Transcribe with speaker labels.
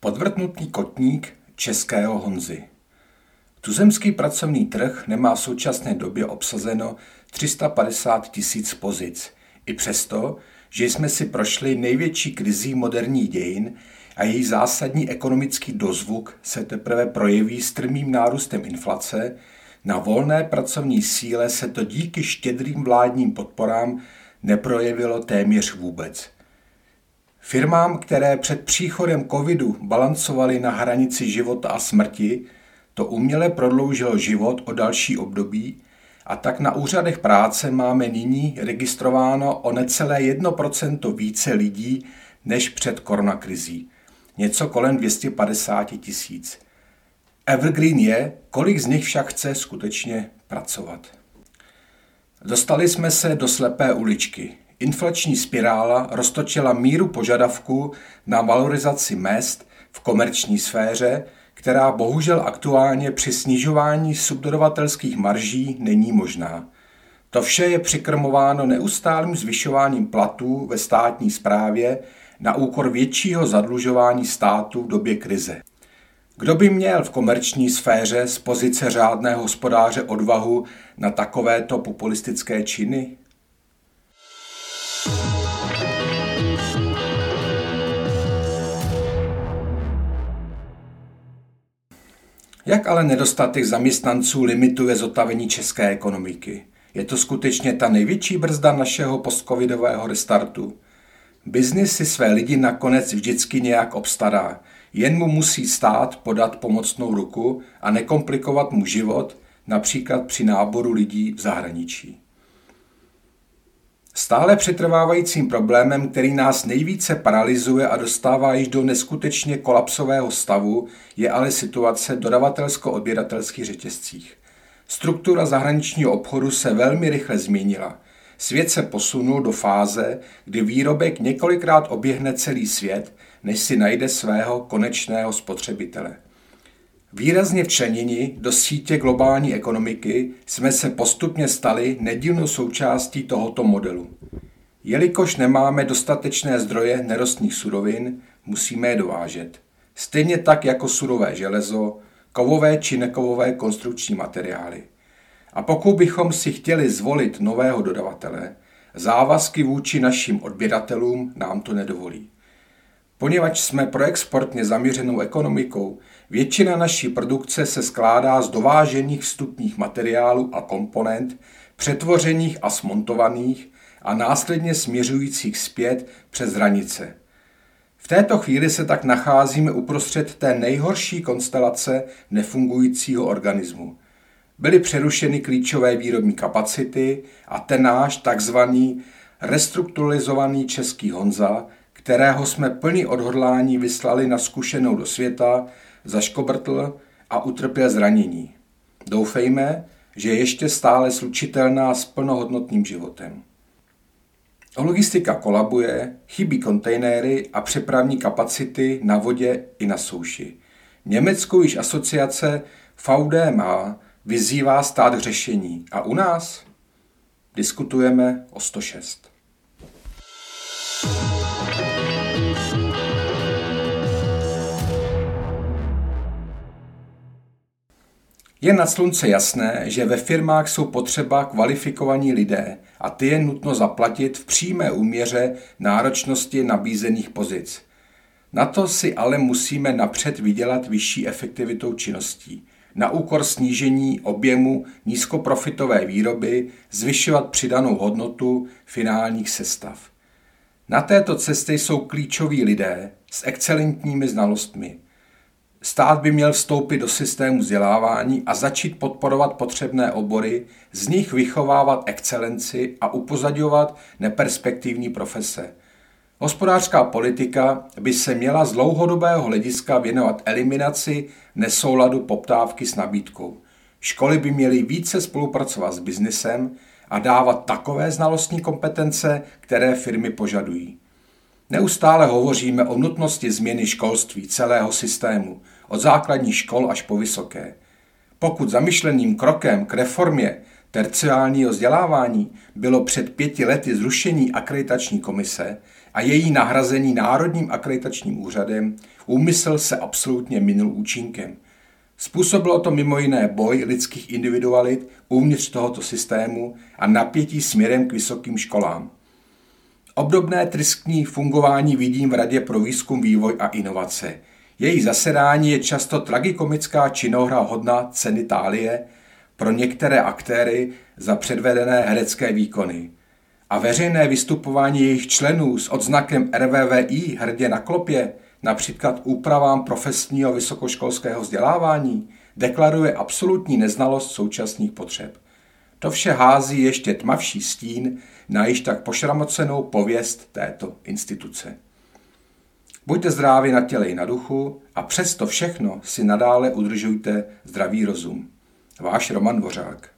Speaker 1: Podvrtnutý kotník českého Honzy. Tuzemský pracovní trh nemá v současné době obsazeno 350 tisíc pozic. I přesto, že jsme si prošli největší krizí moderních dějin a její zásadní ekonomický dozvuk se teprve projeví strmým nárůstem inflace, na volné pracovní síle se to díky štědrým vládním podporám neprojevilo téměř vůbec. Firmám, které před příchodem covidu balancovaly na hranici života a smrti, to uměle prodloužilo život o další období a tak na úřadech práce máme nyní registrováno o necelé 1% více lidí než před koronakrizí. Něco kolem 250 tisíc. Evergreen je, kolik z nich však chce skutečně pracovat. Dostali jsme se do slepé uličky. Inflační spirála roztočila míru požadavků na valorizaci mest v komerční sféře, která bohužel aktuálně při snižování subdodavatelských marží není možná. To vše je přikrmováno neustálým zvyšováním platů ve státní správě na úkor většího zadlužování státu v době krize. Kdo by měl v komerční sféře z pozice řádného hospodáře odvahu na takovéto populistické činy? Jak ale nedostatek zaměstnanců limituje zotavení české ekonomiky? Je to skutečně ta největší brzda našeho postcovidového restartu? Biznis si své lidi nakonec vždycky nějak obstará, jen mu musí stát podat pomocnou ruku a nekomplikovat mu život, například při náboru lidí v zahraničí. Stále přetrvávajícím problémem, který nás nejvíce paralyzuje a dostává již do neskutečně kolapsového stavu, je ale situace dodavatelsko-odběratelských řetězcích. Struktura zahraničního obchodu se velmi rychle změnila. Svět se posunul do fáze, kdy výrobek několikrát oběhne celý svět, než si najde svého konečného spotřebitele. Výrazně včleněni do sítě globální ekonomiky jsme se postupně stali nedílnou součástí tohoto modelu. Jelikož nemáme dostatečné zdroje nerostných surovin, musíme je dovážet. Stejně tak jako surové železo, kovové či nekovové konstrukční materiály. A pokud bychom si chtěli zvolit nového dodavatele, závazky vůči našim odběratelům nám to nedovolí. Poněvadž jsme proexportně zaměřenou ekonomikou, většina naší produkce se skládá z dovážených vstupních materiálů a komponent, přetvořených a smontovaných a následně směřujících zpět přes hranice. V této chvíli se tak nacházíme uprostřed té nejhorší konstelace nefungujícího organismu. Byly přerušeny klíčové výrobní kapacity a ten náš takzvaný restrukturalizovaný český Honza kterého jsme plní odhodlání vyslali na zkušenou do světa, zaškobrtl a utrpěl zranění. Doufejme, že je ještě stále slučitelná s plnohodnotným životem. Logistika kolabuje, chybí kontejnery a přepravní kapacity na vodě i na souši. Německou již asociace VDMA vyzývá stát řešení. A u nás? Diskutujeme o 106. Je na slunce jasné, že ve firmách jsou potřeba kvalifikovaní lidé a ty je nutno zaplatit v přímé úměře náročnosti nabízených pozic. Na to si ale musíme napřed vydělat vyšší efektivitou činností. Na úkor snížení objemu nízkoprofitové výroby zvyšovat přidanou hodnotu finálních sestav. Na této cestě jsou klíčoví lidé s excelentními znalostmi. Stát by měl vstoupit do systému vzdělávání a začít podporovat potřebné obory, z nich vychovávat excelenci a upozadňovat neperspektivní profese. Hospodářská politika by se měla z dlouhodobého hlediska věnovat eliminaci nesouladu poptávky s nabídkou. Školy by měly více spolupracovat s biznesem a dávat takové znalostní kompetence, které firmy požadují. Neustále hovoříme o nutnosti změny školství celého systému, od základních škol až po vysoké. Pokud zamýšleným krokem k reformě terciálního vzdělávání bylo před pěti lety zrušení akreditační komise a její nahrazení Národním akreditačním úřadem, úmysl se absolutně minul účinkem. Způsobilo to mimo jiné boj lidských individualit uvnitř tohoto systému a napětí směrem k vysokým školám. Obdobné tristní fungování vidím v Radě pro výzkum, vývoj a inovace. Její zasedání je často tragikomická činohra hodna ceny Tálie pro některé aktéry za předvedené herecké výkony. A veřejné vystupování jejich členů s odznakem RVVI hrdě na klopě, například úpravám profesního vysokoškolského vzdělávání, deklaruje absolutní neznalost současných potřeb. To vše hází ještě tmavší stín na již tak pošramocenou pověst této instituce. Buďte zdraví na těle i na duchu a přesto všechno si nadále udržujte zdravý rozum. Váš Roman Dvořák.